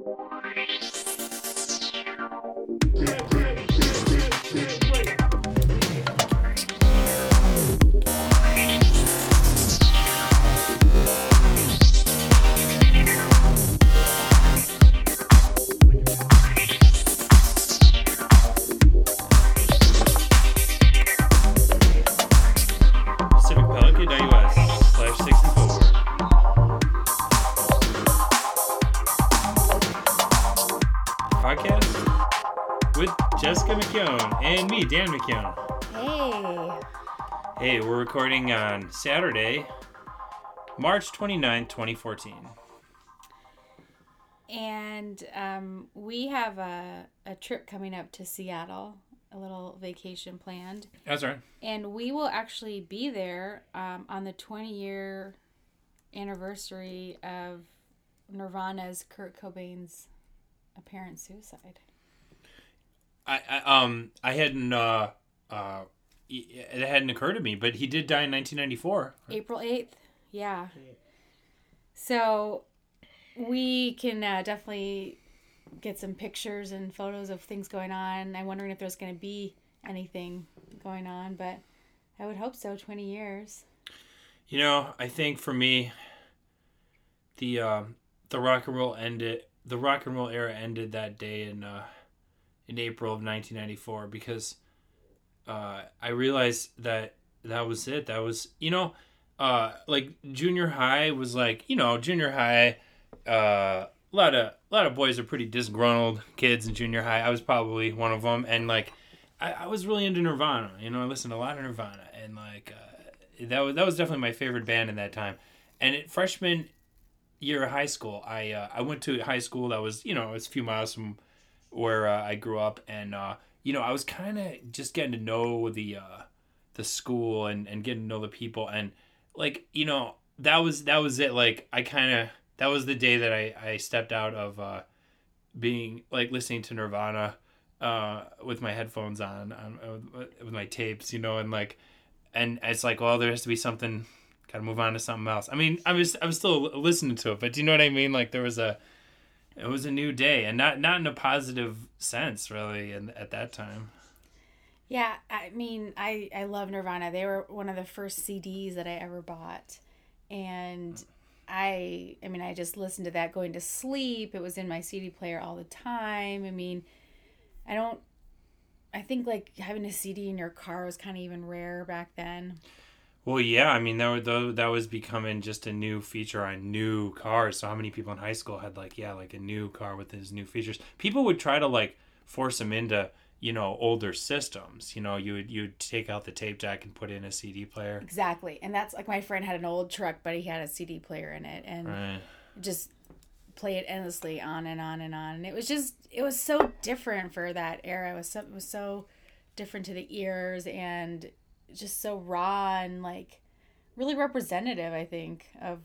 PacificPelican.us Hey, we're recording on Saturday, March 29, 2014. And um, we have a, a trip coming up to Seattle, a little vacation planned. That's right. And we will actually be there um, on the 20 year anniversary of Nirvana's Kurt Cobain's apparent suicide. I, I um I hadn't uh uh it hadn't occurred to me, but he did die in 1994. April 8th. Yeah. So we can uh, definitely get some pictures and photos of things going on. I'm wondering if there's going to be anything going on, but I would hope so. 20 years. You know, I think for me, the uh, the rock and roll ended. The rock and roll era ended that day in uh, in April of 1994 because uh, I realized that that was it. That was you know, uh, like junior high was like you know junior high. Uh, a lot of a lot of boys are pretty disgruntled kids in junior high. I was probably one of them, and like I, I was really into Nirvana. You know, I listened to a lot of Nirvana, and like uh, that was that was definitely my favorite band in that time. And at freshman year of high school, I uh, I went to high school that was you know it's a few miles from where uh, I grew up, and uh, you know I was kind of just getting to know the uh, the school and and getting to know the people, and like you know that was that was it. Like I kind of that was the day that I I stepped out of uh, being like listening to Nirvana uh, with my headphones on, on uh, with my tapes, you know, and like and it's like well there has to be something gotta move on to something else i mean i was i was still listening to it but do you know what i mean like there was a it was a new day and not not in a positive sense really and at that time Yeah, I mean, I, I love Nirvana. They were one of the first CDs that I ever bought. And I I mean, I just listened to that going to sleep. It was in my CD player all the time. I mean, I don't I think like having a CD in your car was kind of even rare back then. Well yeah i mean that was that was becoming just a new feature. On new cars. So how many people in high school had like yeah like a new car with these new features? People would try to like force them into you know older systems. You know you would you would take out the tape deck and put in a cd player. Exactly. And that's like my friend had an old truck, but he had a CD player in it. And right. just play it endlessly on and on and on. And it was just it was so different for that era. It was so it was so different to the ears and just so raw and like really representative, I think, of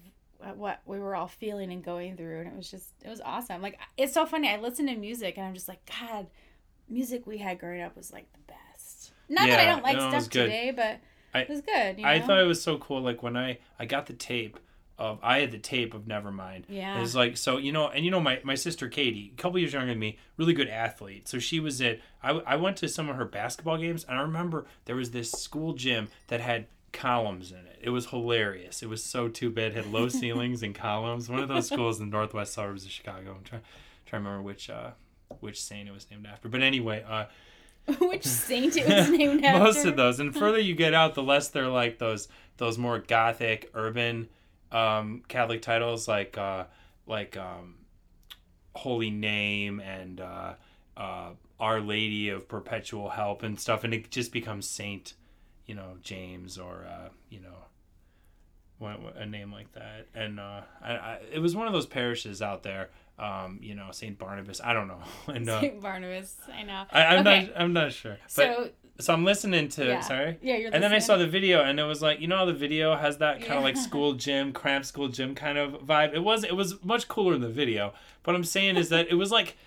uh, what we were all feeling and going through. And it was just it was awesome. Like it's so funny. I listen to music and I'm just like, God, music we had growing up was like the best. Not that I don't like no, stuff today, but I- it was good. You know? I thought it was so cool. Like when I I got the tape of I had the tape of Nevermind. Yeah. It's like so you know, and you know my my sister Katie, a couple years younger than me, really good athlete. So she was at I I went to some of her basketball games, and I remember there was this school gym that had columns in it. It was hilarious. It was so too bad. It had low ceilings and columns. One of those schools in the northwest suburbs of Chicago. I'm trying trying to remember which uh which saint it was named after. But anyway, uh Which saint it was named after? most of those and the further you get out the less they're like those those more gothic urban um catholic titles like uh like um holy name and uh uh our lady of perpetual help and stuff and it just becomes saint you know james or uh you know a name like that and uh I, I it was one of those parishes out there um you know saint barnabas i don't know and uh Saint Barnabas. I know. I, i'm Okay. not i'm not sure but So so I'm listening to Yeah. sorry. yeah, you're. And then I saw the video and it was like, you know how the video has that kind of like school gym, cramped school gym kind of vibe. It was it was much cooler in the video. But I'm saying is that it was like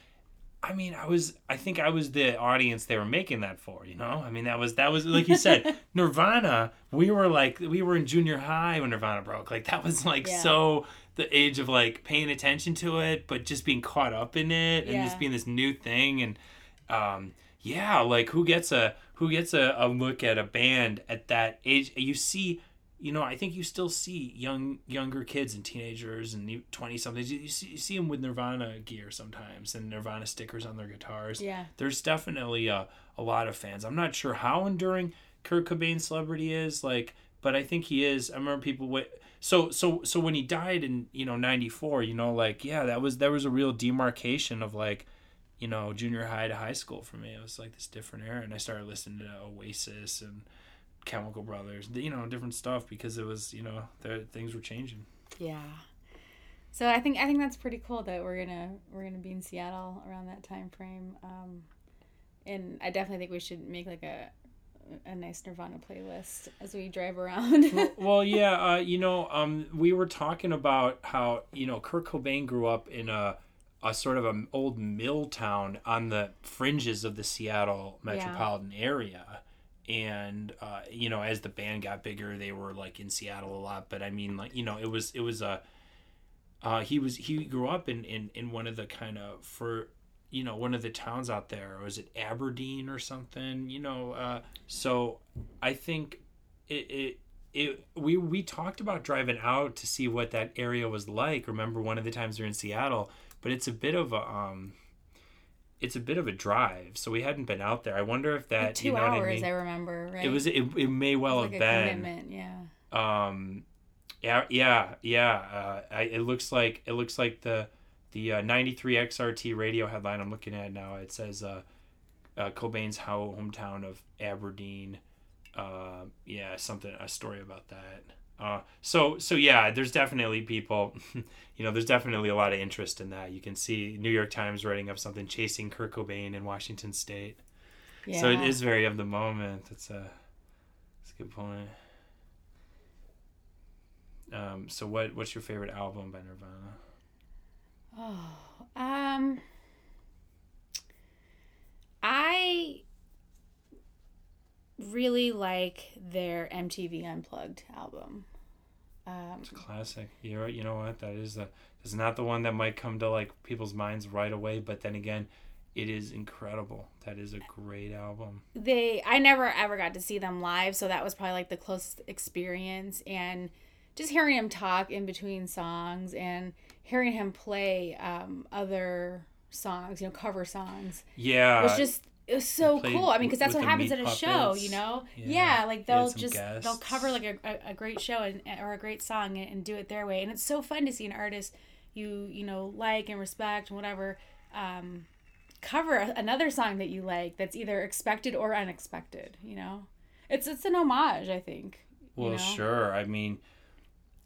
I mean, I was I think I was the audience they were making that for, you know? I mean, that was that was like you said, Nirvana, we were like we were in junior high when Nirvana broke. Like that was like Yeah. so the age of like paying attention to it, but just being caught up in it and just being this new thing and um yeah, like who gets a who gets a, a look at a band at that age? You see, you know, I think you still see young younger kids and teenagers and twenty somethings. You, you see you see them with Nirvana gear sometimes and Nirvana stickers on their guitars. Yeah. there's definitely a a lot of fans. I'm not sure how enduring Kurt Cobain's celebrity is, like, but I think he is. I remember people wait. So so so when he died in you know '94, you know, like yeah, that was there was a real demarcation of like you know, junior high to high school for me. It was like this different era, and I started listening to Oasis and Chemical Brothers, you know, different stuff because it was, you know, there things were changing. Yeah. So I think I think that's pretty cool that we're gonna we're gonna be in Seattle around that time frame. Um, and I definitely think we should make like a a nice Nirvana playlist as we drive around. well, well, yeah, uh, you know, um, we were talking about how you know Kurt Cobain grew up in a a sort of an old mill town on the fringes of the Seattle metropolitan area. And uh, you know, as the band got bigger, they were like in Seattle a lot. But I mean, like you know, it was it was a uh, he was he grew up in in in one of the kind of for you know one of the towns out there. Was it Aberdeen or something? You know, uh, so I think it it it we we talked about driving out to see what that area was like. Remember one of the times we were in Seattle, but it's a bit of a um it's a bit of a drive. So we hadn't been out there. I wonder if that Two you know hours, I mean. I remember. Right. it was it, it may well have like a been commitment. Yeah. um yeah yeah yeah uh, I, it looks like it looks like the the uh, 93 xrt radio headline i'm looking at now it says uh, uh cobain's how hometown of aberdeen uh yeah something a story about that uh so so yeah there's definitely people you know there's definitely a lot of interest in that you can see new york times writing up something chasing kurt cobain in washington state Yeah. so it is very of the moment it's a it's a good point um, so what what's your favorite album by Nirvana? Oh, um, I really like their MTV Unplugged album. Um, It's a classic. You know, you know what? That is the it's not the one that might come to like people's minds right away, but then again, it is incredible. That is a great album. they, I never ever got to see them live, so that was probably like the closest experience. And just hearing him talk in between songs and hearing him play um, other songs, you know, cover songs. Yeah. It was just it was so played cool. I mean, because that's what happens at a show, Puppets. you know. Yeah. Yeah, like they'll just they'll cover like a, a, great show and or a great song and, and do it their way, and it's so fun to see an artist you you know like and respect and whatever um, cover another song that you like that's either expected or unexpected. You know, it's it's an homage, I think. you Well, know? sure. I mean,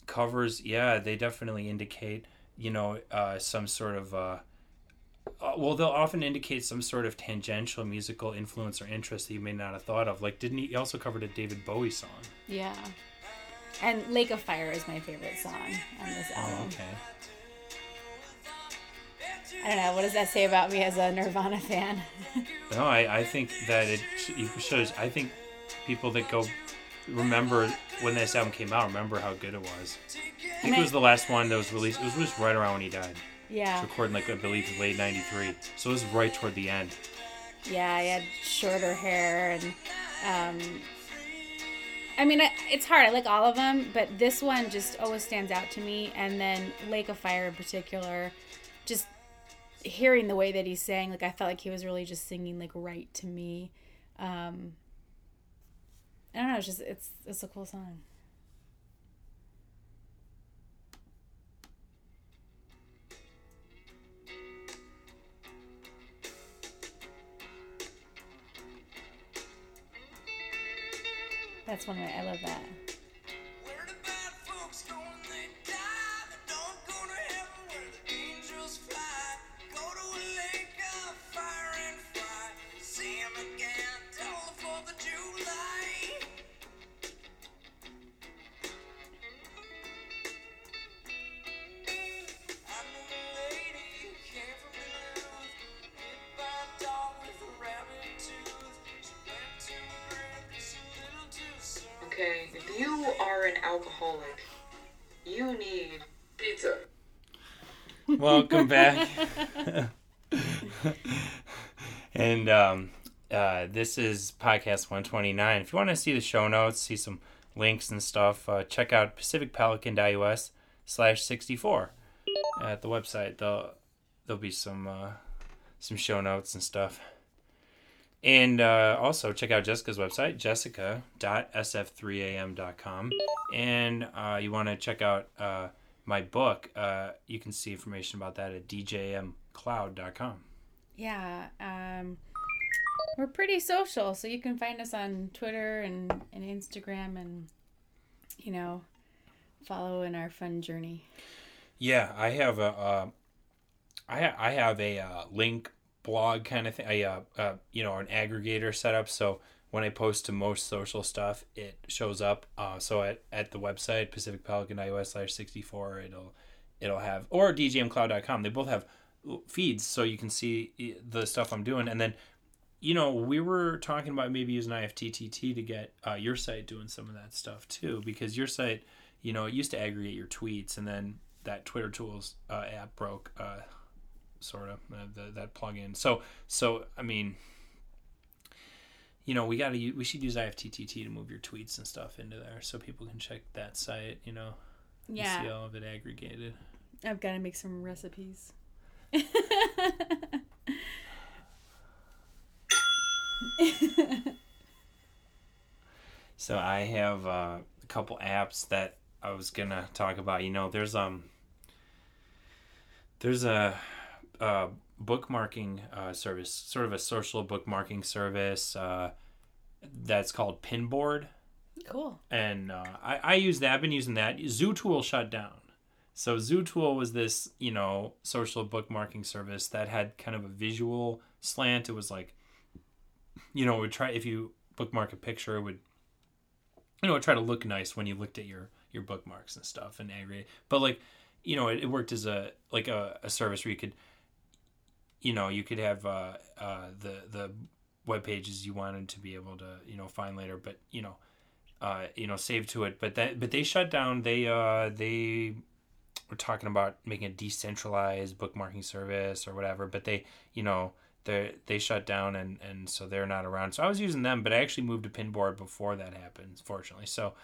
covers, yeah, they definitely indicate, you know, uh, some sort of, uh, uh, well, they'll often indicate some sort of tangential musical influence or interest that you may not have thought of. Like, didn't he, he also covered a David Bowie song? Yeah. And Lake of Fire is my favorite song on this album. Oh, album. okay. I don't know. What does that say about me as a Nirvana fan? No, I, I think that it sh- shows. I think people that go remember when this album came out remember how good it was. I think And it was the last one that was released. It was just right around when he died. Yeah. Recording like I believe late '93, so it was right toward the end. Yeah, I had shorter hair and um I mean, I- it's hard. I like all of them, but this one just always stands out to me. And then Lake of Fire in particular, just hearing the way that he sang, like I felt like he was really just singing like right to me. Um, I don't know. It's just it's it's a cool song. That's one way I love that. Welcome back. and um, uh, this is podcast 129. If you want to see the show notes, see some links and stuff, uh, check out pacificpelican.us slash 64 at the website. There'll, there'll be some uh, some show notes and stuff. And uh, also check out Jessica's website, jessica.sf3am.com. And uh, you want to check out uh, my book, uh, you can see information about that at djmcloud.com. Yeah. Um, we're pretty social, so you can find us on Twitter and, and Instagram and, you know, follow in our fun journey. Yeah, I have a, uh, I, ha- I have a uh, link blog kind of thing. I, uh, uh, you know, an aggregator set up. So when I post to most social stuff, it shows up. Uh, so at, at the website, pacificpelican.us slash 64, it'll, it'll have, or djmcloud.com. They both have feeds so you can see the stuff I'm doing. And then, you know, we were talking about maybe using IFTTT to get uh, your site doing some of that stuff too, because your site, you know, it used to aggregate your tweets and then that Twitter Tools uh, app broke. Uh, sort of uh, the, that plugin. So so I mean, you know, we got to we should use IFTTT to move your tweets and stuff into there so people can check that site. You know, and see all of it aggregated. I've got to make some recipes. So I have uh, a couple apps that I was gonna talk about. You know, there's um, there's a, a bookmarking uh, service, sort of a social bookmarking service uh, that's called Pinboard. cool. and uh, I, I use that. I've been using that. Zootool shut down. So Zootool was this, you know, social bookmarking service that had kind of a visual slant. It was like, you know, it would try if you bookmark a picture, it would, you know, it would try to look nice when you looked at your your bookmarks and stuff and aggregate. But like, you know, it, it worked as a like a, a service where you could, you know, you could have uh, uh, the the web pages you wanted to be able to, you know, find later. But you know, uh, you know, save to it. But that, but they shut down. They, uh, they were talking about making a decentralized bookmarking service or whatever. But they, you know, they they shut down and and so they're not around. So I was using them, but I actually moved to Pinboard before that happened, fortunately. So,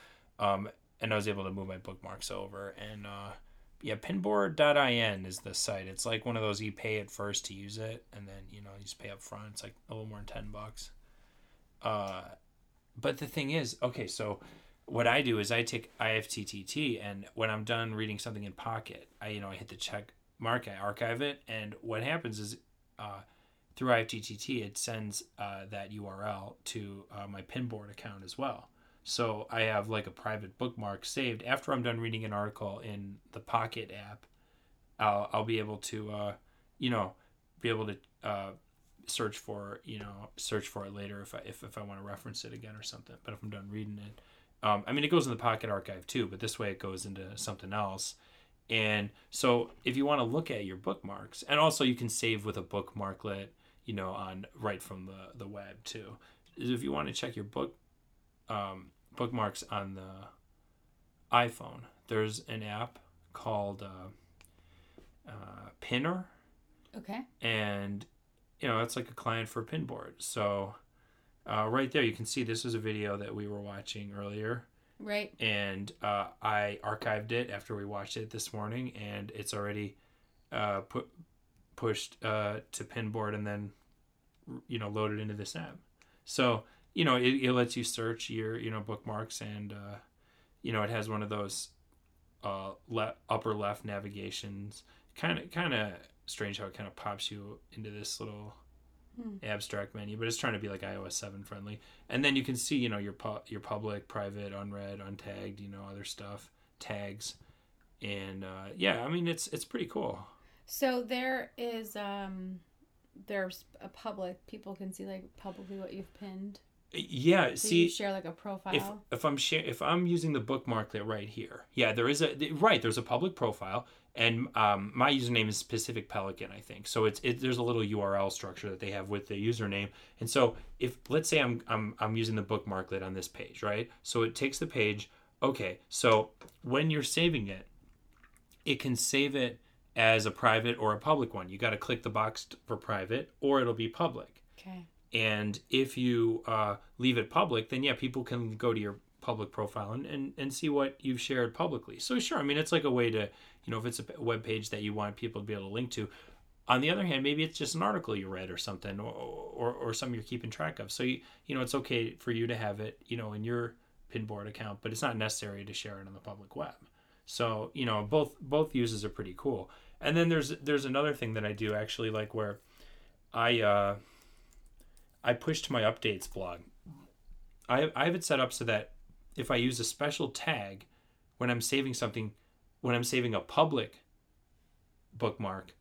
um, and I was able to move my bookmarks over and. uh yeah, pinboard.in is the site. It's like one of those you pay at first to use it, and then you know you just pay up front. It's like a little more than ten bucks. Uh, but the thing is, okay, so what I do is I take IFTTT, and when I'm done reading something in Pocket, I you know I hit the check mark, I archive it, and what happens is, uh, through IFTTT, it sends uh, that URL to uh, my Pinboard account as well. So I have like a private bookmark saved. After I'm done reading an article in the Pocket app, I'll I'll be able to, uh, you know, be able to uh, search for you know search for it later if I if, if I want to reference it again or something. But if I'm done reading it, um, I mean it goes in the Pocket archive too, but this way it goes into something else. And so if you want to look at your bookmarks, and also you can save with a bookmarklet, you know, on right from the the web too. If you want to check your book um, bookmarks on the iPhone, there's an app called uh, uh, Pinner. Okay. and you know it's like a client for pinboard so uh, right there you can see this was a video that we were watching earlier. Right. and uh, i archived it after we watched it this morning and it's already uh, put pushed uh, to pinboard and then you know loaded into this app. So you know it, it lets you search your you know bookmarks and uh, you know it has one of those uh, le- upper left navigations. Kind of kind of strange how it kind of pops you into this little abstract menu but it's trying to be like ios 7 friendly. And then you can see you know your pu- your public private unread untagged you know other stuff tags. And uh, yeah i mean it's it's pretty cool. So there is um there's a public people can see like publicly what you've pinned. Yeah So see you share like a profile. if if I'm share, if I'm using the bookmarklet right here, yeah, there is a right. There's a public profile, and um, my username is Pacific Pelican, I think. So it's it, there's a little URL structure that they have with the username, and so if let's say I'm I'm I'm using the bookmarklet on this page, right? So it takes the page. Okay, so when you're saving it, it can save it as a private or a public one. You got to click the box for private or it'll be public. Okay. And if you uh, leave it public, then yeah, people can go to your public profile and, and, and see what you've shared publicly. So sure, I mean it's like a way to, you know, if it's a web page that you want people to be able to link to. On the other hand, maybe it's just an article you read or something, or or, or something you're keeping track of. So you you know it's okay for you to have it, you know, in your Pinboard account, but it's not necessary to share it on the public web. So you know both both uses are pretty cool. And then there's there's another thing that I do actually like where I uh, I push to my updates blog. I I have it set up so that if I use a special tag when I'm saving something, when I'm saving a public bookmark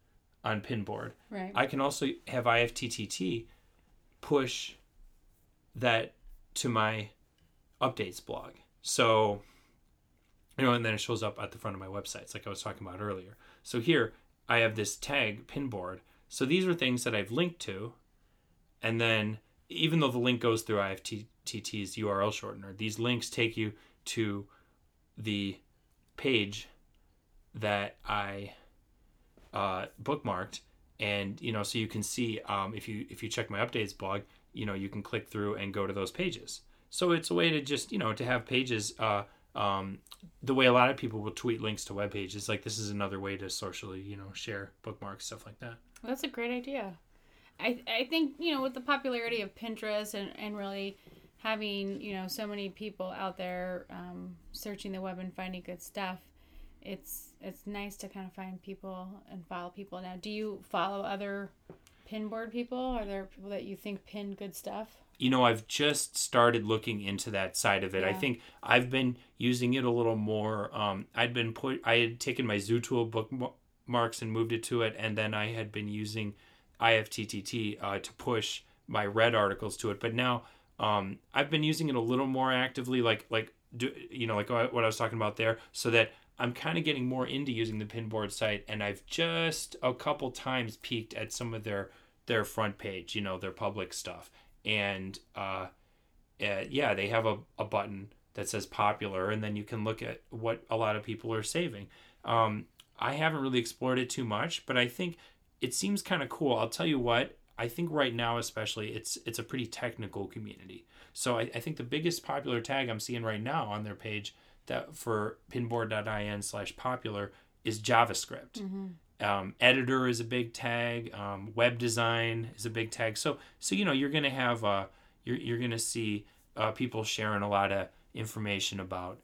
on Pinboard, Right. I can also have IFTTT push that to my updates blog. So, you know, and then it shows up at the front of my websites, like I was talking about earlier. So here I have this tag Pinboard. So these are things that I've linked to, and then even though the link goes through IFTTT's URL shortener, these links take you to the page that I uh, bookmarked, and you know, so you can see um, if you if you check my updates blog, you know, you can click through and go to those pages. So it's a way to just you know to have pages. Uh, um, the way a lot of people will tweet links to web pages, like this is another way to socially, you know, share bookmarks, stuff like that. That's a great idea. I I think you know with the popularity of Pinterest and and really having you know so many people out there um, searching the web and finding good stuff, it's it's nice to kind of find people and follow people. Now, do you follow other pinboard people? Are there people that you think pin good stuff? you know, I've just started looking into that side of it. I think I've been using it a little more. Um, I'd been put, I had taken my Zootool bookmarks and moved it to it, and then I had been using IFTTT uh, to push my red articles to it. But now um, I've been using it a little more actively, like like do, you know, like what I was talking about there, so that I'm kind of getting more into using the Pinboard site, and I've just a couple times peeked at some of their their front page, you know, their public stuff, and uh, uh, yeah, they have a, a button that says popular, and then you can look at what a lot of people are saving. Um, I haven't really explored it too much, but I think it seems kind of cool. I'll tell you what. I think right now, especially, it's it's a pretty technical community. So I, I think the biggest popular tag I'm seeing right now on their page that for pinboard.in slash popular is JavaScript. Um, editor is a big tag. Um, web design is a big tag. So so you know you're gonna have uh you're you're gonna see uh, people sharing a lot of information about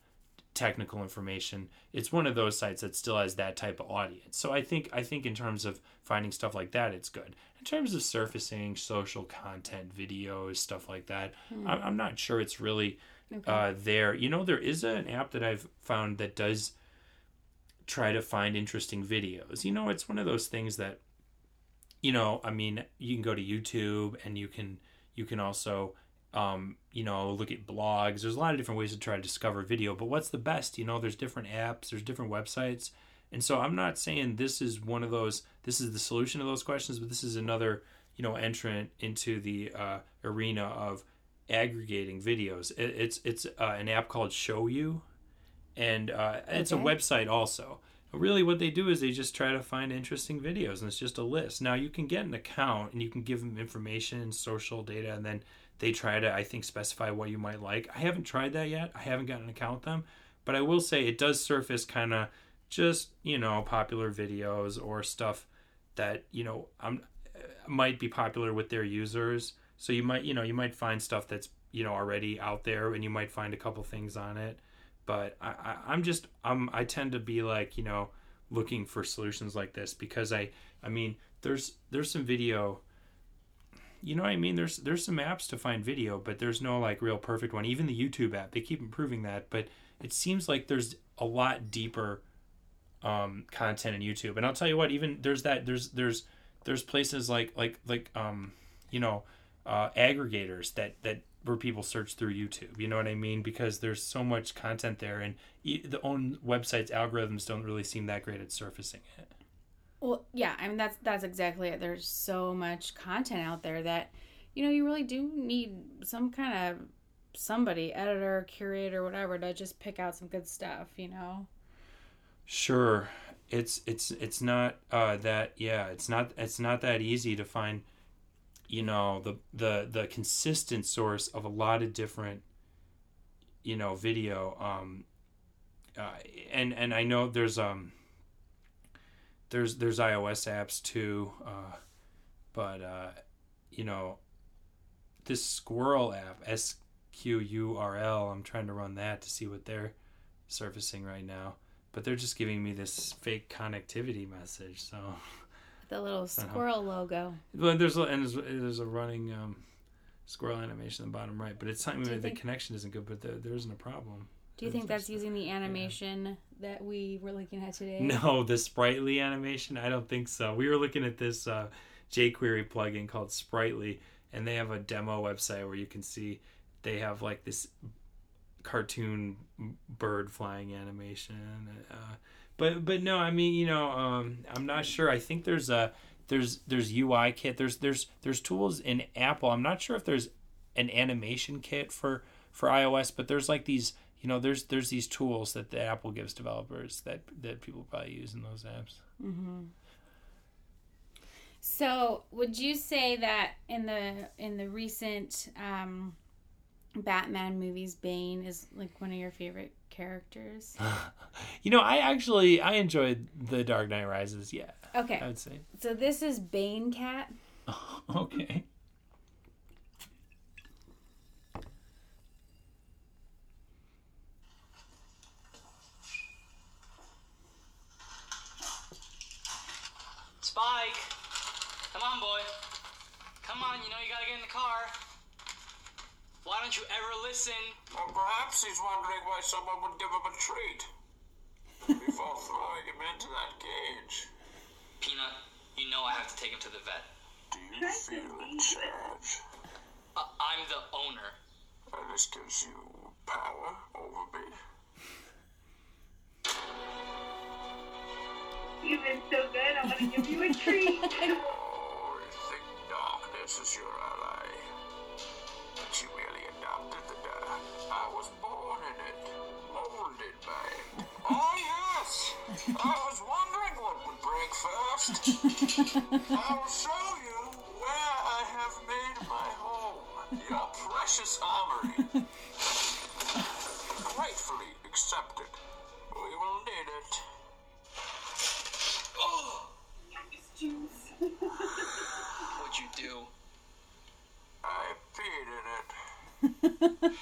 technical information. It's one of those sites that still has that type of audience. So I think I think in terms of finding stuff like that, it's good. In terms of surfacing social content, videos, stuff like that, I'm, I'm not sure it's really uh, there. You know, there is an app that I've found that does try to find interesting videos. You know, it's one of those things that you know, I mean, you can go to YouTube and you can you can also um, you know, look at blogs. There's a lot of different ways to try to discover video, but what's the best? You know, there's different apps, there's different websites. And so I'm not saying this is one of those this is the solution to those questions, but this is another, you know, entrant into the uh, arena of aggregating videos. It, it's it's uh, an app called Showyou and uh, it's a website also. Really, what they do is they just try to find interesting videos, and it's just a list. Now you can get an account, and you can give them information, social data, and then they try to, I think, specify what you might like. I haven't tried that yet. I haven't gotten an account with them, but I will say it does surface kind of just you know popular videos or stuff that you know I'm might be popular with their users. So you might you know you might find stuff that's you know already out there, and you might find a couple things on it but I, I I'm just I'm I tend to be like you know looking for solutions like this because I I mean there's there's some video you know what I mean there's there's some apps to find video but there's no like real perfect one even the YouTube app they keep improving that but it seems like there's a lot deeper um content in YouTube and I'll tell you what even there's that there's there's there's places like like like um you know uh aggregators that that where people search through YouTube. You know what I mean? Because there's so much content there, and the own website's algorithms don't really seem that great at surfacing it. Well, yeah, I mean that's that's exactly it. There's so much content out there that you know you really do need some kind of somebody, editor, curator, whatever, to just pick out some good stuff. You know. Sure, it's it's it's not uh that yeah it's not it's not that easy to find you know the the the consistent source of a lot of different you know video um uh, and and I know there's um there's there's iOS apps too uh but uh you know this Squrl app S Q U R L I'm trying to run that to see what they're surfacing right now but they're just giving me this fake connectivity message so The little squirrel logo. well, there's a, and there's, there's a running um, squirrel animation in the bottom right, but it's telling me that the think- connection isn't good, but there, there isn't a problem. Do you think that's using the animation that we were looking at today? No, the spritely animation, I don't think so. We were looking at this uh, jQuery plugin called Spritely, and they have a demo website where you can see they have like this cartoon bird flying animation. Uh, but but no, I mean you know um, I'm not sure. I think there's a there's there's UI kit. There's there's there's tools in Apple. I'm not sure if there's an animation kit for for iOS, but there's like these you know there's there's these tools that the Apple gives developers that that people probably use in those apps. So, would you say that in the in the recent um, Batman movies, Bane is like one of your favorite characters? You know, I actually I enjoyed the Dark Knight Rises. Yeah, Okay. I would say. so this is Bane Cat. Okay. Spike! Come on, boy. Come on, you know you gotta get in the car. Why don't you ever listen? Well, perhaps he's wondering why someone would give him a treat before throwing him into that cage. Peanut, you know I have to take him to the vet. Do you feel in charge? Uh, I'm the owner. And this gives you power over me? You've been so good. I'm gonna give you a treat. Oh, you think darkness is your ally? First. I will show you where I have made my home. Your precious armory. Gratefully accepted. We will need it. Oh! Juice. What'd you do? I peed in it.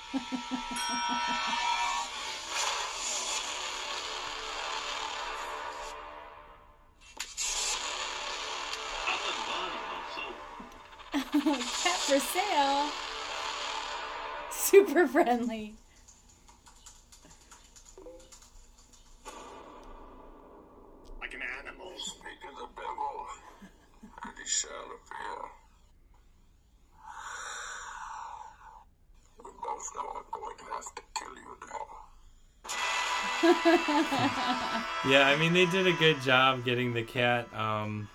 for sale. Super friendly. Like an animal. Speak of the devil, and he shall appear. We both know I'm going to have to kill you now. Yeah, I mean they did a good job getting the cat um,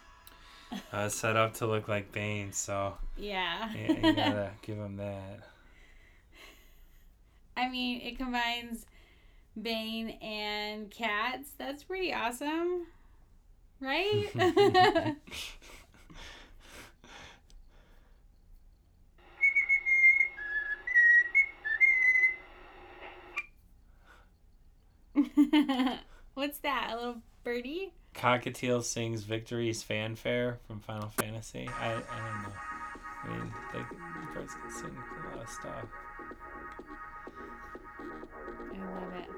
uh, set up to look like Bane, so Yeah. you, you gotta give him that. I mean, it combines Bane and cats. That's pretty awesome. Right? What's that? A little birdie? Cockatiel sings Victory's fanfare from Final Fantasy. I, I don't know. I mean, they, the birds can sing a lot of stuff. I love it.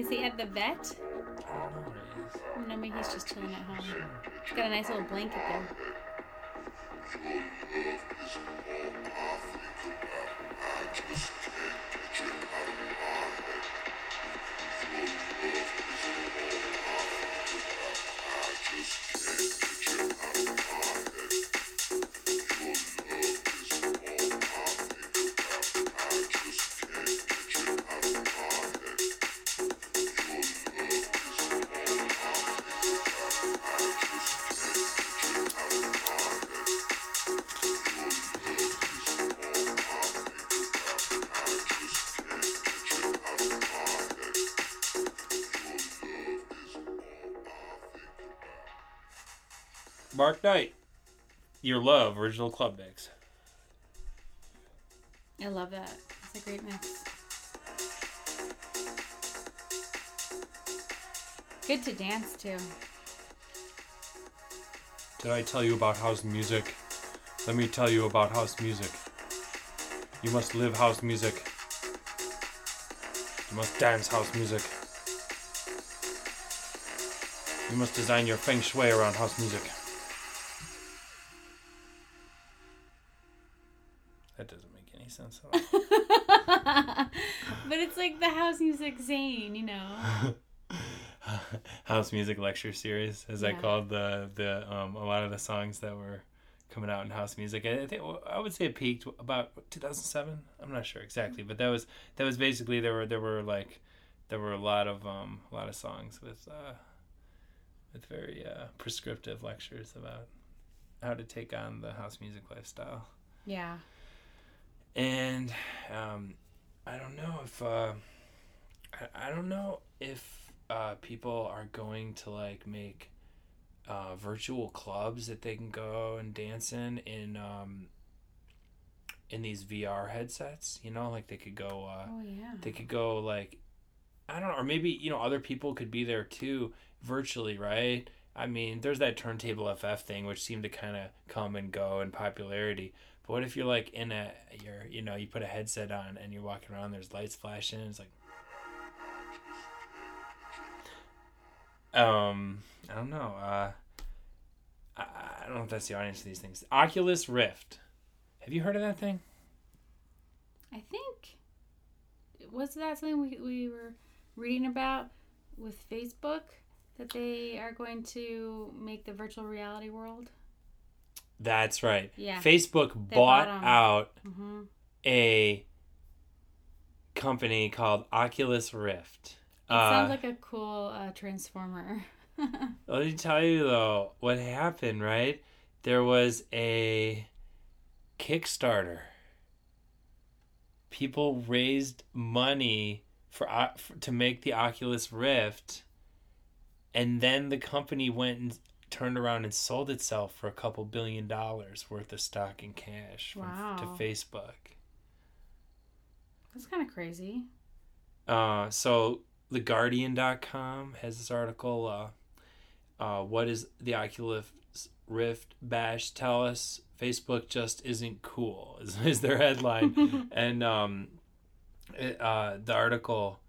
Is he at the vet? I don't know what it is. No, maybe he's just chilling at home. He's got a nice little blanket there. Mark Knight. Your love original club mix. I love that. It's a great mix. Good to dance to. Did I tell you about house music? Let me tell you about house music. You must live house music. You must dance house music. You must design your feng shui around house music. Like the house music Zane, you know. house music lecture series, as I called the the um, a lot of the songs that were coming out in house music. I think I would say it peaked about 2007. I'm not sure exactly, but that was that was basically there were there were like there were a lot of um a lot of songs with uh with very uh, prescriptive lectures about how to take on the house music lifestyle Yeah. and um, I don't know if uh, I, I don't know if uh, people are going to like make uh, virtual clubs that they can go and dance in in um, in these VR headsets. You know, like they could go. Uh, Oh yeah. they could go like I don't know, or maybe you know other people could be there too virtually, right? I mean, there's that turntable.fm thing which seemed to kind of come and go in popularity. But what if you're like in a you're you know you put a headset on and you're walking around, there's lights flashing, it's like um I don't know. Uh, I, I don't know if that's the audience for these things. Oculus Rift. Have you heard of that thing? I think was that something we we were reading about with Facebook that they are going to make the virtual reality world. That's right. Yeah. Facebook They bought bought out Mm-hmm. a company called Oculus Rift. It Uh, sounds like a cool uh, transformer. let me tell you though, what happened, right? There was a Kickstarter. People raised money for, for to make the Oculus Rift, and then the company went and turned around and sold itself for a couple billion dollars worth of stock and cash from, to Facebook. That's kind of crazy. Uh, so theguardian.com has this article uh, uh, what is the oculus rift bash tell us facebook just isn't cool is, is their headline and um, it, uh, the article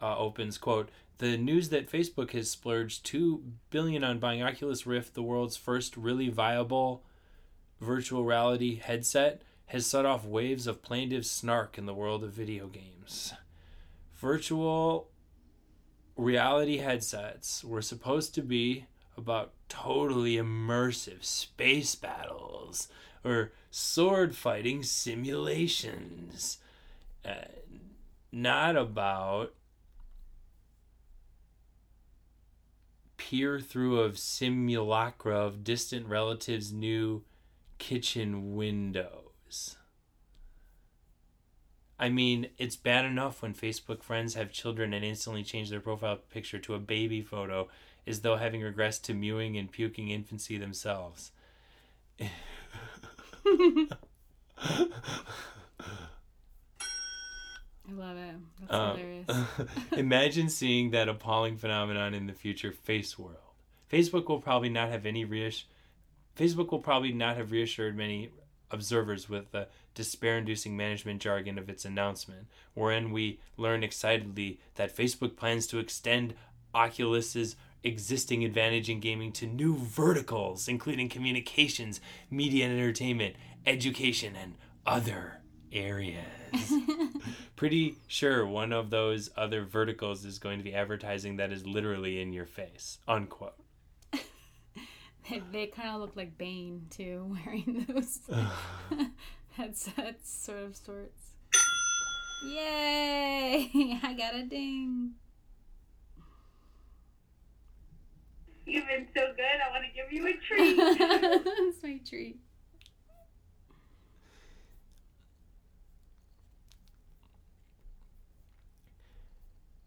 uh, opens quote the news that facebook has splurged 2 billion on buying oculus rift the world's first really viable virtual reality headset has set off waves of plaintive snark in the world of video games. Virtual reality headsets were supposed to be about totally immersive space battles or sword fighting simulations, uh, not about peer through of simulacra of distant relatives' new kitchen windows. I mean, it's bad enough when Facebook friends have children and instantly change their profile picture to a baby photo as though having regressed to mewing and puking infancy themselves. I love it. That's Uh, hilarious. Imagine seeing that appalling phenomenon in the future face world. Facebook will probably not have any reass- Facebook will probably not have reassured many observers with the despair-inducing management jargon of its announcement, wherein we learn excitedly that Facebook plans to extend Oculus's existing advantage in gaming to new verticals, including communications, media and entertainment, education, and other areas. Pretty sure one of those other verticals is going to be advertising that is literally in your face. Unquote. They, they kind of look like Bane too, wearing those headsets, sort of sorts. Yay! I got a ding. You've been so good. I want to give you a treat. That's my treat.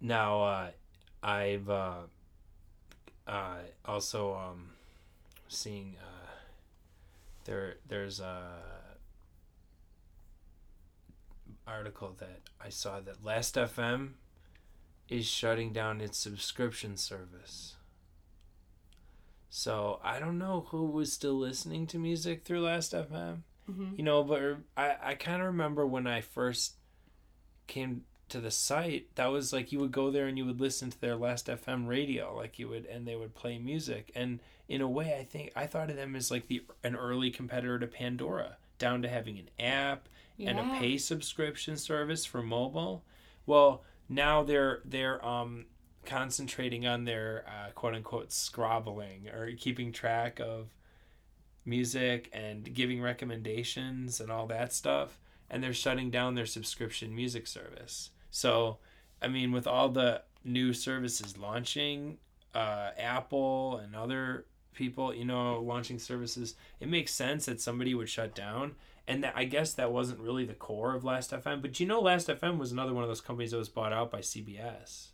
Now, uh, I've uh, uh, also um, seeing uh, there there's a article that I saw that Last FM is shutting down its subscription service. So I don't know who was still listening to music through Last FM. You know, but I, I kind of remember when I first came to the site, that was like you would go there and you would listen to their Last FM radio, like you would, and they would play music. And in a way, I think I thought of them as like the an early competitor to Pandora, down to having an app and a pay subscription service for mobile. Well, now they're they're um concentrating on their uh, quote unquote scrobbling or keeping track of music and giving recommendations and all that stuff and they're shutting down their subscription music service so i mean with all the new services launching uh, apple and other people you know launching services it makes sense that somebody would shut down and that, i guess that wasn't really the core of last fm but you know last fm was another one of those companies that was bought out by cbs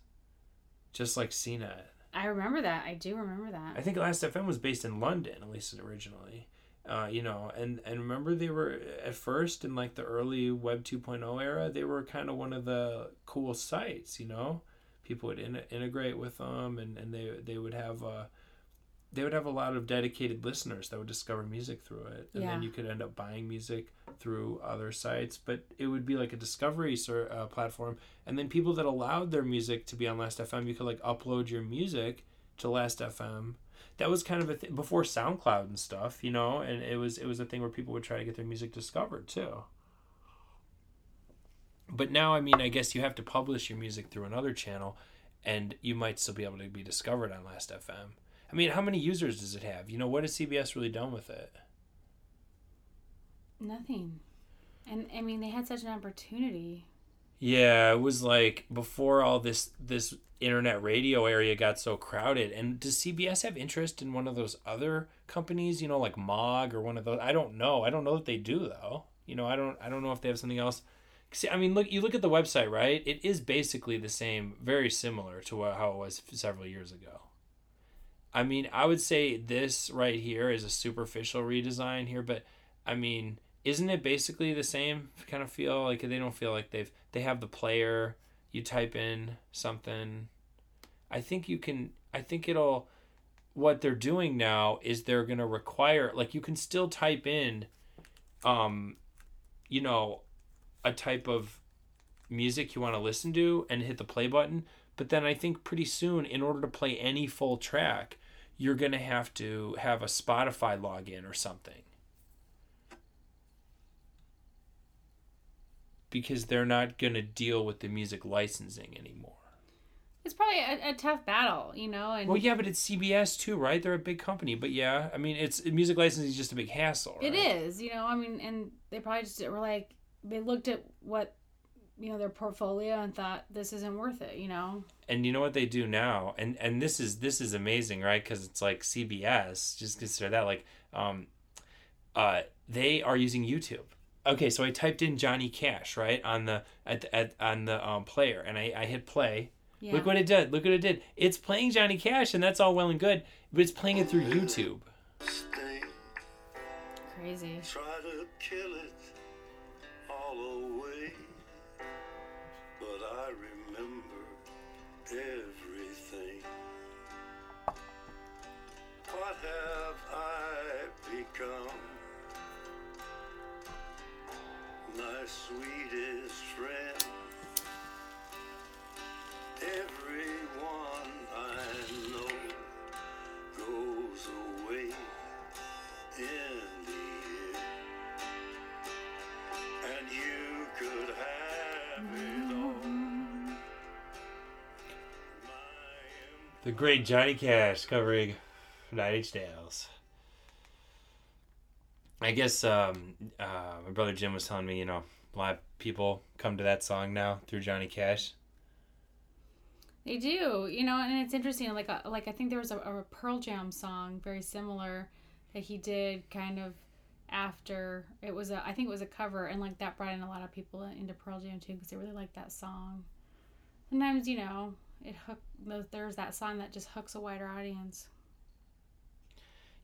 just like cnet I remember that. I do remember that. I think Last FM was based in London, at least originally. Uh, you know, and and remember they were at first in like the early Web 2.0 era, they were kind of one of the cool sites. You know, people would in, integrate with them, and, and they they would have uh, they would have a lot of dedicated listeners that would discover music through it, and then you could end up buying music through other sites. But it would be like a discovery ser- uh, platform, and then people that allowed their music to be on Last FM, you could like upload your music to Last FM. That was kind of a thing before SoundCloud and stuff, you know, and it was it was a thing where people would try to get their music discovered too. But now, I mean, I guess you have to publish your music through another channel, and you might still be able to be discovered on Last FM. I mean, how many users does it have? You know, what has CBS really done with it? Nothing. And I mean, they had such an opportunity. Yeah, it was like before all this this internet radio area got so crowded. And does CBS have interest in one of those other companies? You know, like Mog or one of those? I don't know. I don't know that they do though. You know, I don't. I don't know if they have something else. See, I mean, look. You look at the website, right? It is basically the same, very similar to what, how it was several years ago. I mean, I would say this right here is a superficial redesign here, but I mean, isn't it basically the same kind of feel? Like they don't feel like they've they have the player. You type in something. I think you can. I think it'll. What they're doing now is they're gonna require like you can still type in, um, you know, a type of music you want to listen to and hit the play button. But then I think pretty soon, in order to play any full track, you're gonna have to have a Spotify login or something. Because they're not going to deal with the music licensing anymore. It's probably a, a tough battle, you know. And Well, yeah, but it's CBS too, right? They're a big company, but yeah, I mean, it's music licensing is just a big hassle. It right? is, you know. I mean, and they probably just were like they looked at what you know their portfolio and thought this isn't worth it, you know. And you know what they do now, and and this is this is amazing, right? Because it's like CBS. Just consider that, like, um, uh, they are using YouTube. Okay, so I typed in Johnny Cash right on the at, at on the um, player, and I, I hit play. Yeah. Look what it did. Look what it did. It's playing Johnny Cash, and that's all well and good, but it's playing it through YouTube. Crazy. try to kill it all away. But I remember everything. What have I become? My sweetest friend. Everyone I know goes away in the. And you could have it all. The great Johnny Cash covering Nine Inch Nails. I guess um, uh, my brother Jim was telling me, you know, a lot of people come to that song now through Johnny Cash. They do, you know, and it's interesting. Like, uh, like I think there was a, a Pearl Jam song very similar that he did kind of after it was a. I think it was a cover, and like that brought in a lot of people into Pearl Jam too because they really liked that song. Sometimes you know it hook. There's that song that just hooks a wider audience.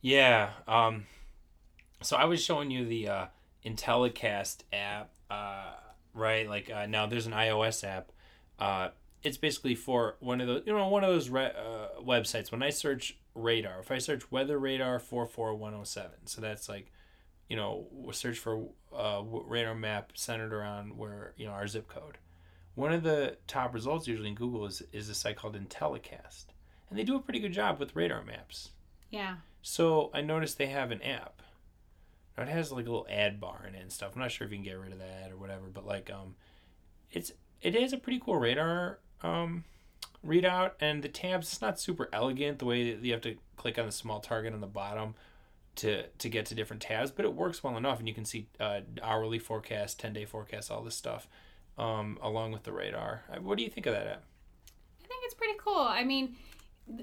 Yeah. Um, so I was showing you the uh, IntelliCast app, uh, right? Like uh, now there's an iOS app. Uh, it's basically for one of those, you know, one of those re- uh, websites. When I search radar, if I search weather radar four four one zero seven, so that's like, you know, search for uh, radar map centered around where you know our zip code. One of the top results usually in Google is is a site called IntelliCast, and they do a pretty good job with radar maps. Yeah. So I noticed they have an app. Now it has like a little ad bar in it and stuff. I'm not sure if you can get rid of that or whatever, but like um, it's it is a pretty cool radar um readout, and the tabs it's not super elegant the way that you have to click on the small target on the bottom to to get to different tabs, but it works well enough, and you can see uh, hourly forecast, ten day forecast, all this stuff, um, along with the radar. Uh, What do you think of that app? I think it's pretty cool. I mean,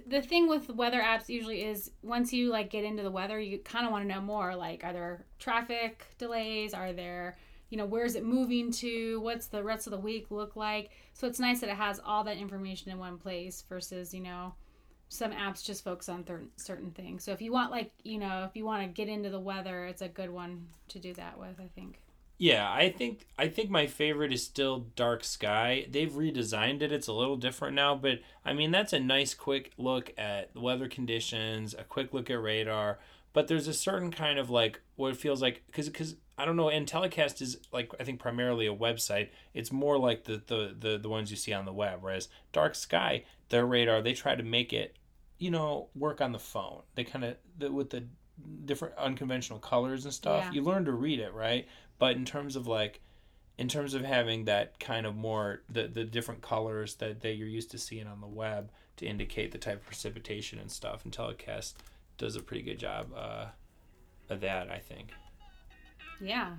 the thing with weather apps usually is once you like get into the weather, you kind of want to know more. Like, are there traffic delays? Are there, you know, where's it moving to? What's the rest of the week look like? So it's nice that it has all that information in one place versus, you know, some apps just focus on cer- certain things. So if you want, like, you know, if you want to get into the weather, it's a good one to do that with. I think. Yeah, I think I think my favorite is still Dark Sky. They've redesigned it. It's a little different now, but I mean that's a nice quick look at the weather conditions, a quick look at radar, but there's a certain kind of like what it feels like cuz cuz I don't know, IntelliCast is like I think primarily a website. It's more like the the the, the ones you see on the web, whereas Dark Sky, their radar, they try to make it you know, work on the phone. They kind of the, with the different unconventional colors and stuff. Yeah. You learn to read it, right? But in terms of like in terms of having that kind of more the the different colors that, that you're used to seeing on the web to indicate the type of precipitation and stuff, IntelliCast does a pretty good job uh, of that, I think. Yeah.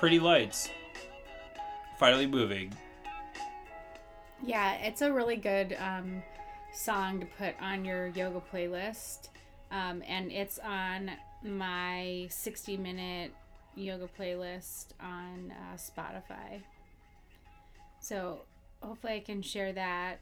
Pretty Lights. Finally moving. Yeah, it's a really good um, song to put on your yoga playlist. Um, and it's on my 60 minute yoga playlist on uh, Spotify. So hopefully I can share that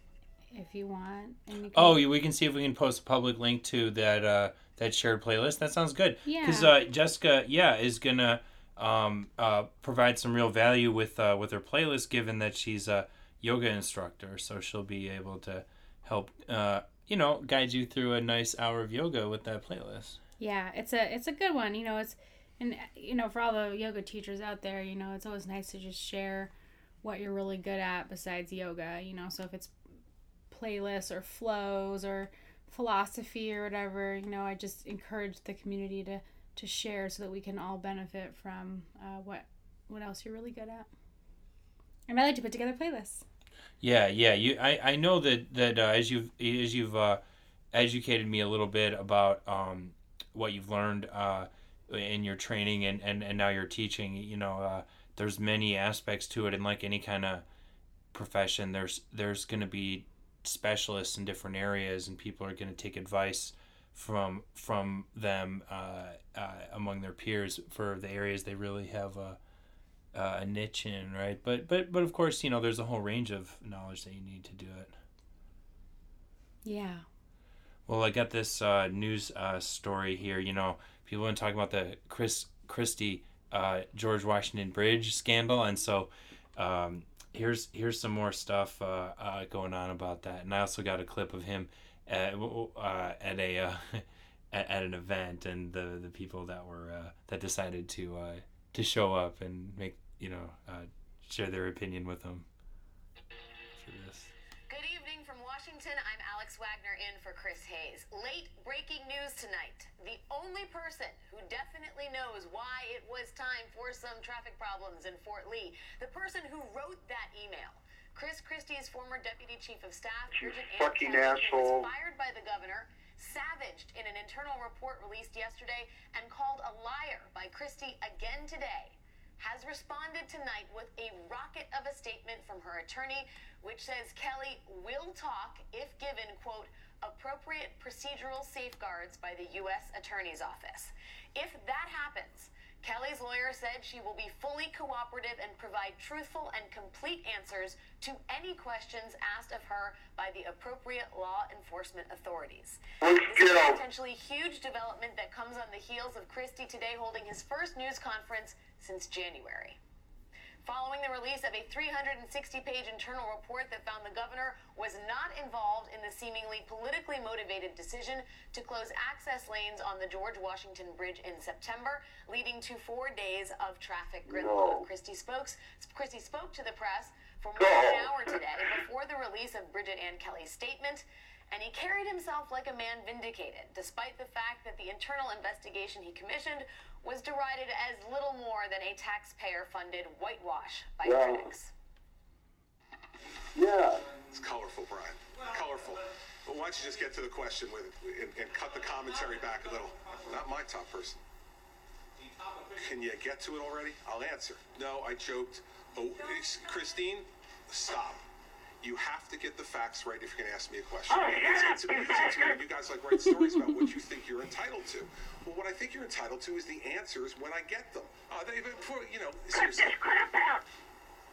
if you want. And you can, Oh, we can see if we can post a public link to that uh, that shared playlist. That sounds good. Because Yeah. uh, Jessica, yeah, is gonna um, uh, provide some real value with uh, with her playlist, given that she's a yoga instructor. So she'll be able to help, uh, you know, guide you through a nice hour of yoga with that playlist. Yeah, it's a it's a good one. You know, it's and you know for all the yoga teachers out there, you know, it's always nice to just share what you're really good at besides yoga. You know, so if it's playlists or flows or philosophy or whatever, you know, I just encourage the community to to share so that we can all benefit from uh, what what else you're really good at. And I like to put together playlists. Yeah, yeah. You, I, I know that that uh, as you've as you've uh, educated me a little bit about um, what you've learned uh, in your training and, and, and now you're teaching. You know, uh, there's many aspects to it, and like any kind of profession, there's there's going to be specialists in different areas, and people are going to take advice from from them uh, uh, among their peers for the areas they really have a uh, a niche in, right? But but but of course, you know, there's a whole range of knowledge that you need to do it. Yeah. Well, I got this uh, news uh, story here. You know, people have been talking about the Chris Christie uh, George Washington Bridge scandal, and so um, here's here's some more stuff uh, uh, going on about that. And I also got a clip of him at, uh, at a uh, at, an event, and the the people that were uh, that decided to uh, to show up and make you know uh, share their opinion with them. Good evening from Washington. I'm Alex Wagner in for Chris Hayes. Late breaking news tonight. The only person who definitely knows why it was time for some traffic problems in Fort Lee, the person who wrote that email, Chris Christie's former deputy chief of staff, You Bridget Ann fucking asshole. was fired by the governor, savaged in an internal report released yesterday and called a liar by Christie again today, has responded tonight with a rocket of a statement from her attorney, which says Kelly will talk if given, quote, appropriate procedural safeguards by the U.S. Attorney's Office. If that happens, Kelly's lawyer said she will be fully cooperative and provide truthful and complete answers to any questions asked of her by the appropriate law enforcement authorities. Let's This is a potentially huge development that comes on the heels of Christie today holding his first news conference since January. Following the release of a 360 page internal report that found the governor was not involved in the seemingly politically motivated decision to close access lanes on the George Washington Bridge in September, leading to four days of traffic gridlock. No. Christie, spokes, Christie spoke to the press for more than an hour today before the release of Bridget Ann Kelly's statement. And he carried himself like a man vindicated, despite the fact that the internal investigation he commissioned was derided as little more than a taxpayer funded whitewash by Yeah. critics. Yeah. It's colorful, Brian. Colorful. But why don't you just get to the question with it and, and cut the commentary back a little? Not my top person. Can you get to it already? I'll answer. No, I joked. Oh, it's- Christine, stop. You have to get the facts right if you're going to ask me a question. It's, it's to me you guys like write stories about what you think you're entitled to. Well, what I think you're entitled to is the answers when I get them. Uh, they, you know, seriously.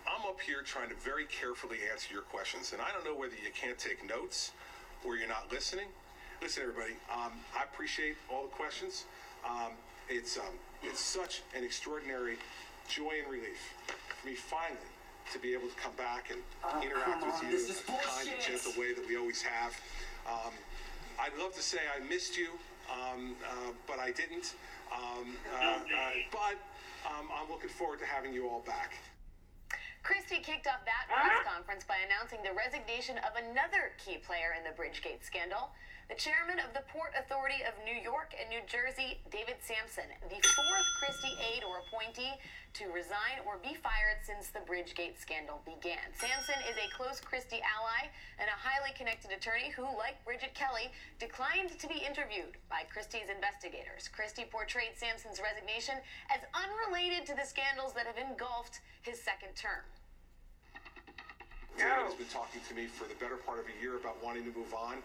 I'm up here trying to very carefully answer your questions, and I don't know whether you can't take notes or you're not listening. Listen, everybody, um, I appreciate all the questions. Um, it's um, it's such an extraordinary joy and relief for me finally to be able to come back and interact with you in the kind and gentle way that we always have. Um, I'd love to say I missed you, um, uh, but I didn't. Um, uh, uh, but um, I'm looking forward to having you all back. Christie kicked off that press conference by announcing the resignation of another key player in the Bridgegate scandal. The chairman of the Port Authority of New York and New Jersey, David Sampson, the fourth Christie aide or appointee to resign or be fired since the Bridgegate scandal began. Sampson is a close Christie ally and a highly connected attorney who, like Bridget Kelly, declined to be interviewed by Christie's investigators. Christie portrayed Sampson's resignation as unrelated to the scandals that have engulfed his second term. David has been talking to me for the better part of a year about wanting to move on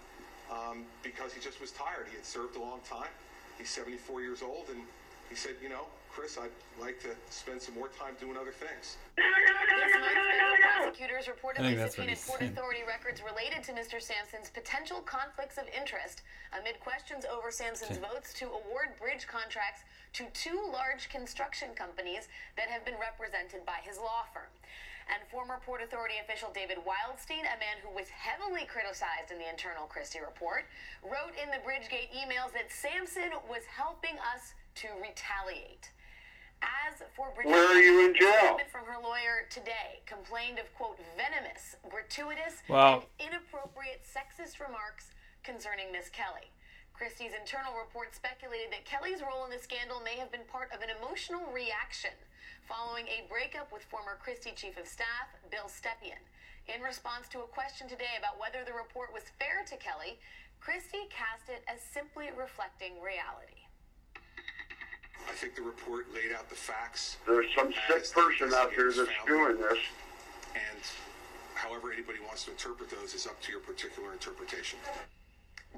um, because he just was tired. He had served a long time. He's 74 years old, and he said, you know, Chris, I'd like to spend some more time doing other things. This month, federal prosecutors reportedly think that's what subpoenaed he's Port. Authority records related to Mr. Sampson's potential conflicts of interest amid questions over Sampson's votes to award bridge contracts to two large construction companies that have been represented by his law firm. And former Port Authority official David Wildstein, a man who was heavily criticized in the internal Christie report, wrote in the Bridgegate emails that Sampson was helping us to retaliate. As for Bridget, Where are you in jail? statement from her lawyer today complained of quote venomous, gratuitous, Well- and inappropriate sexist remarks concerning Miss Kelly. Christie's internal report speculated that Kelly's role in the scandal may have been part of an emotional reaction following a breakup with former Christie chief of staff Bill Stepien. In response to a question today about whether the report was fair to Kelly, Christie cast it as simply reflecting reality. I think the report laid out the facts. There's some sick person out there investigators that's doing this. And however anybody wants to interpret those is up to your particular interpretation.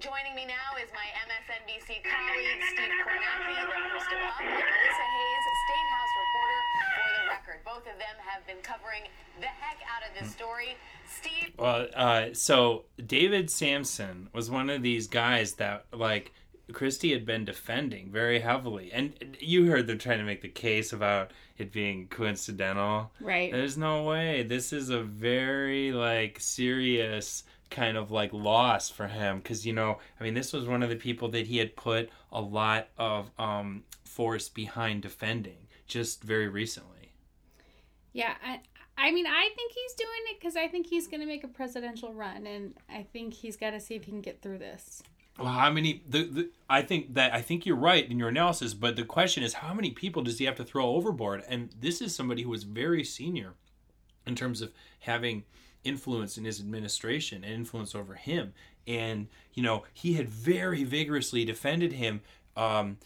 Joining me now is my MSNBC colleague, Steve Kornacki, the host of Up, and Melissa Hayes, State House reporter for The Record. Both of them have been covering the heck out of this story. Steve, Well, uh, so David Sampson was one of these guys that like Christie had been defending very heavily, and you heard them trying to make the case about it being coincidental. Right. There's no way. This is a very like serious kind of like loss for him because you know I mean this was one of the people that he had put a lot of um force behind defending just very recently. Yeah, I, I mean, I think he's doing it because I think he's going to make a presidential run, and I think he's got to see if he can get through this. Well, how many? The, the I think that I think you're right in your analysis, but the question is, how many people does he have to throw overboard? And this is somebody who was very senior in terms of having influence in his administration and influence over him. And you know, he had very vigorously defended him um,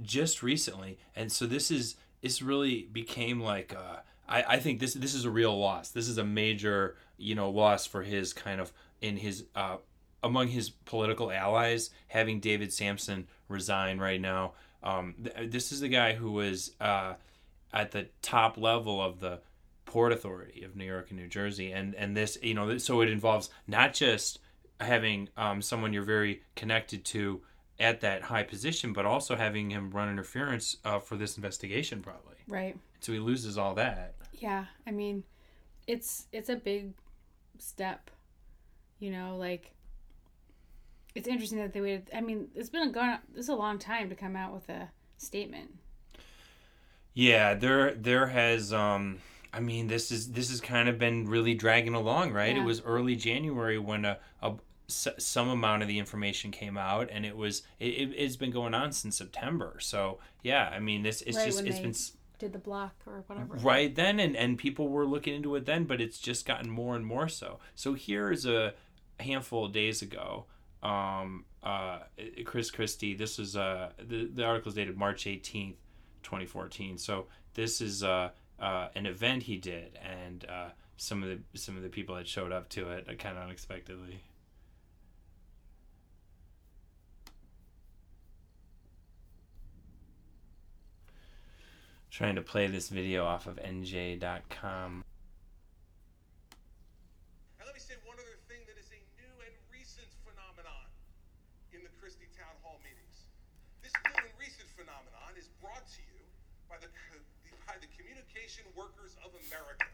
just recently, and so this is this really became like. Uh, I, I think this this is a real loss. This is a major you know loss for his kind of in his uh, among his political allies having David Sampson resign right now. Um, th- this is the guy who was uh, at the top level of the Port Authority of New York and New Jersey, and and this you know so it involves not just having um, someone you're very connected to at that high position, but also having him run interference uh, for this investigation, probably. Right. So he loses all that. Yeah, I mean, it's it's a big step. You know, like it's interesting that they waited. I mean, it's been a gone. This is a long time to come out with a statement. Yeah, there there has um I mean this is this has kind of been really dragging along, right? It was early January when a, a s- some amount of the information came out and it was it, it, it's been going on since September. So, yeah, I mean this it's right just it's they been did the block or whatever. right then and and people were looking into it then, but it's just gotten more and more so. So here is a handful of days ago um uh Chris Christie this is uh the the article is dated March 18th 2014 so this is uh uh an event he did and uh some of the some of the people that showed up to it kind of unexpectedly trying to play this video off of nj.com And let me say one other thing that is a new and recent phenomenon in the Christie Town Hall meetings. This new and recent phenomenon is brought to you by the by the Communication Workers of America.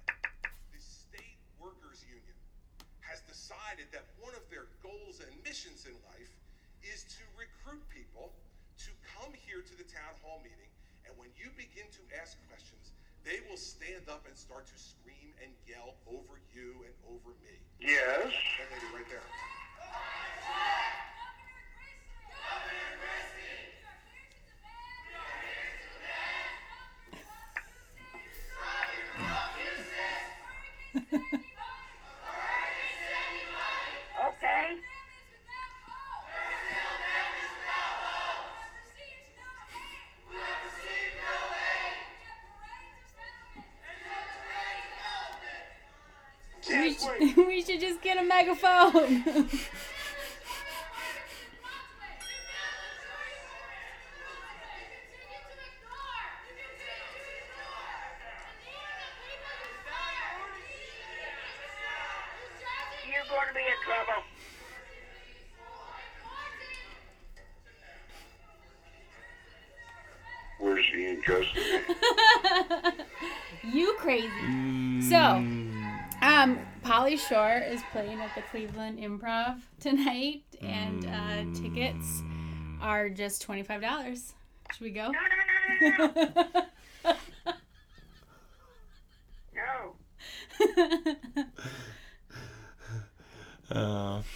The state workers union has decided that one of their goals and missions in life is to recruit people to come here to the town hall meeting when you begin to ask questions they will stand up and start to scream and yell over you and over me. Yes. That lady right there. We should, just get a megaphone. playing at the Cleveland Improv tonight, and uh, tickets are just twenty five dollars. Should we go? No, no, no, no, no. No. uh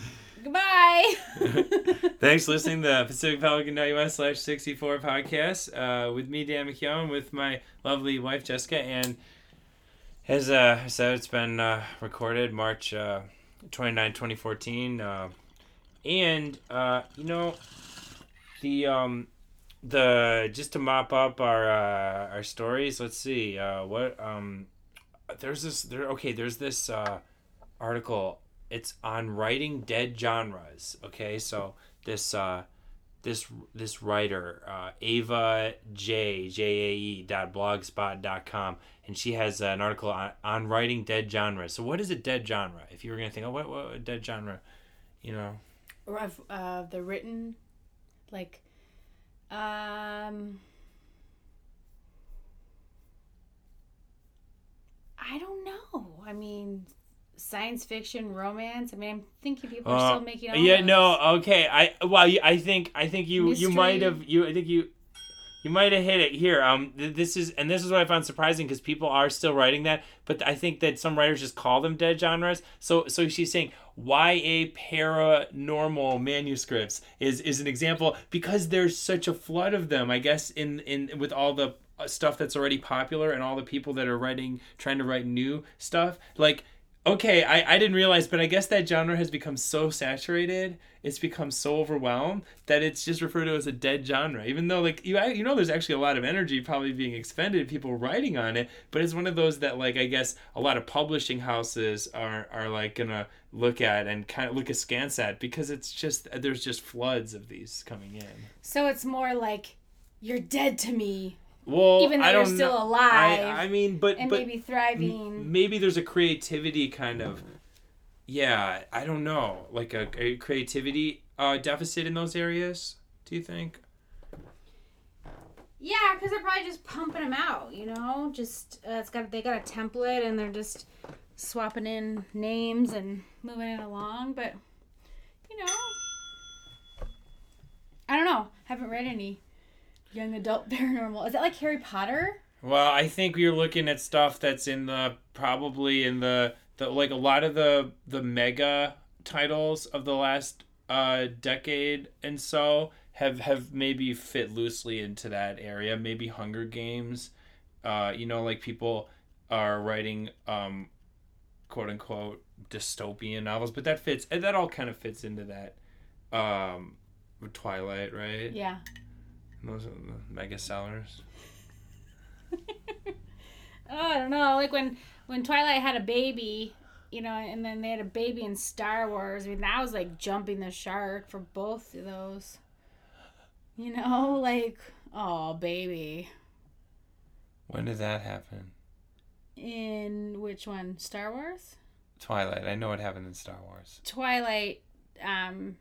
Goodbye. Thanks for listening to the Pacific Pelican.us slash 64 podcast uh, with me, Dan McKeown, with my lovely wife, Jessica. And as uh, I said, it's been uh, recorded March uh, 29, 2014. Uh, and, uh, you know, the, um, the, just to mop up our, uh, our stories, let's see, uh, what, um, there's this, there, okay, there's this, article it's on writing dead genres okay so this this this writer uh ava j j-a-e dot blogspot dot com. And she has an article on, on writing dead genres so what is a dead genre? If you were gonna think oh what, what a dead genre you know? Or of uh, the written, like, um, I don't know. I mean, science fiction, romance. I mean, I'm thinking people are Uh, still making. All yeah those. no okay i well i think i think you you might have you i think you you might have hit it here um th- this is and this is what i found surprising because people are still writing that but i think that some writers just call them dead genres so so she's saying ya paranormal manuscripts is is an example because there's such a flood of them i guess in in with all the uh, stuff that's already popular and all the people that are writing trying to write new stuff like okay, I, I didn't realize, but I guess that genre has become so saturated, it's become so overwhelmed that it's just referred to as a dead genre. Even though, like, you you know, there's actually a lot of energy probably being expended, people writing on it, but it's one of those that, like, I guess a lot of publishing houses are are like gonna look at and kind of look askance at because it's just there's just floods of these coming in. So it's more like you're dead to me, Well, even though you're still know. alive. I, I mean, but and but maybe thriving. maybe there's a creativity kind of yeah i don't know like a, a creativity uh, deficit in those areas do you think Yeah, because they're probably just pumping them out. You know, just uh, it's got they got a template and they're just swapping in names and moving it along. But you know, I don't know. Haven't read any young adult paranormal. Is that like Harry Potter? well i think you're looking at stuff that's in the probably in the, the like a lot of the the mega titles of the last uh decade and so have have maybe fit loosely into that area maybe hunger games uh you know like people are writing um quote unquote dystopian novels but that fits that all kind of fits into that um twilight right Yeah. Those are the mega sellers Oh, I don't know. Like when when Twilight had a baby, you know, and then they had a baby in Star Wars. I mean, that was like jumping the shark for both of those. You know, like oh baby. when did that happen In which one? Star Wars? twilight i know it happened in star wars Twilight. Um,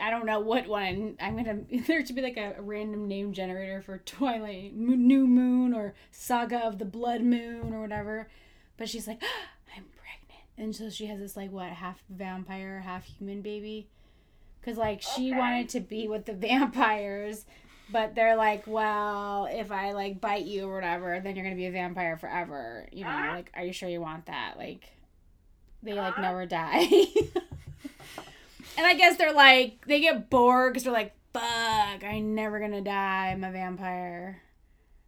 I don't know what one. I'm gonna. There should be like a, a random name generator for Twilight, New Moon, or Saga of the Blood Moon, or whatever. But she's like, ah, I'm pregnant, and so she has this like what half vampire, half human baby. Cause like she wanted to be with the vampires, but they're like, well, if I like bite you or whatever, then you're gonna be a vampire forever. You know, uh-huh. like, are you sure you want that? Like, they like uh-huh. never die. and I guess they're like they get bored because they're like, fuck, I'm never gonna die. I'm a vampire.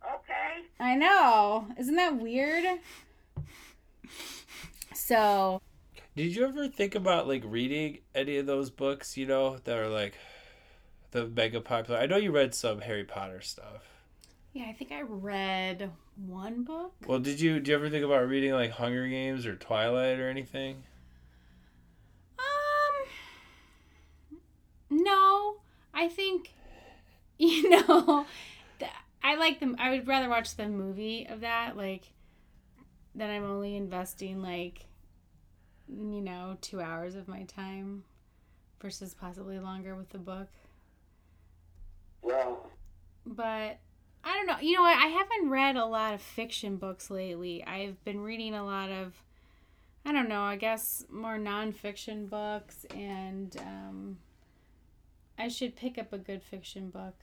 Okay. I know. Isn't that weird? So did you ever think about like reading any of those books you know that are like the mega popular i know you read some harry potter stuff yeah, I think I read one book. well did you do you ever think about reading like hunger games or twilight or anything Um, no, I think, you know, th- I like them. I would rather watch the movie of that, like, than I'm only investing like, you know, two hours of my time, versus possibly longer with the book. Well, But I don't know. You know what? I haven't read a lot of fiction books lately. I've been reading a lot of, I don't know, I guess more nonfiction books, and um, I should pick up a good fiction book.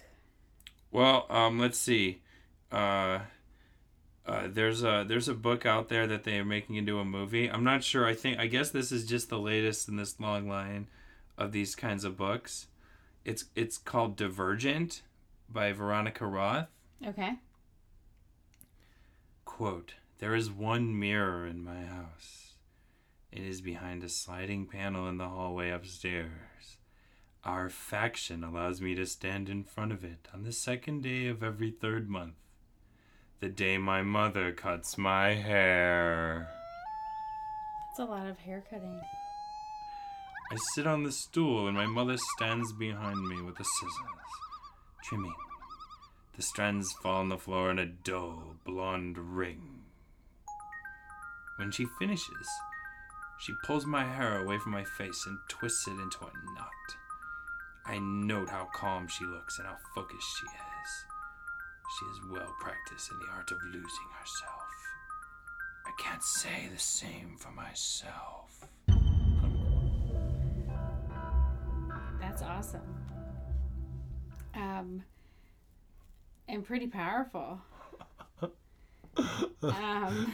well um let's see uh uh, there's a there's a book out there that they are making into a movie. I'm not sure. I think I guess this is just the latest in this long line of these kinds of books. It's it's called Divergent by Veronica Roth. Okay. Quote, There is one mirror in my house. It is behind a sliding panel in the hallway upstairs. Our faction allows me to stand in front of it on the second day of every third month. The day my mother cuts my hair. That's a lot of hair cutting. I sit on the stool and my mother stands behind me with the scissors, trimming. The strands fall on the floor in a dull blonde ring. When she finishes, she pulls my hair away from my face and twists it into a knot. I note how calm she looks and how focused she is. She is well practiced in the art of losing herself. I can't say the same for myself. That's awesome. Um, and pretty powerful. um,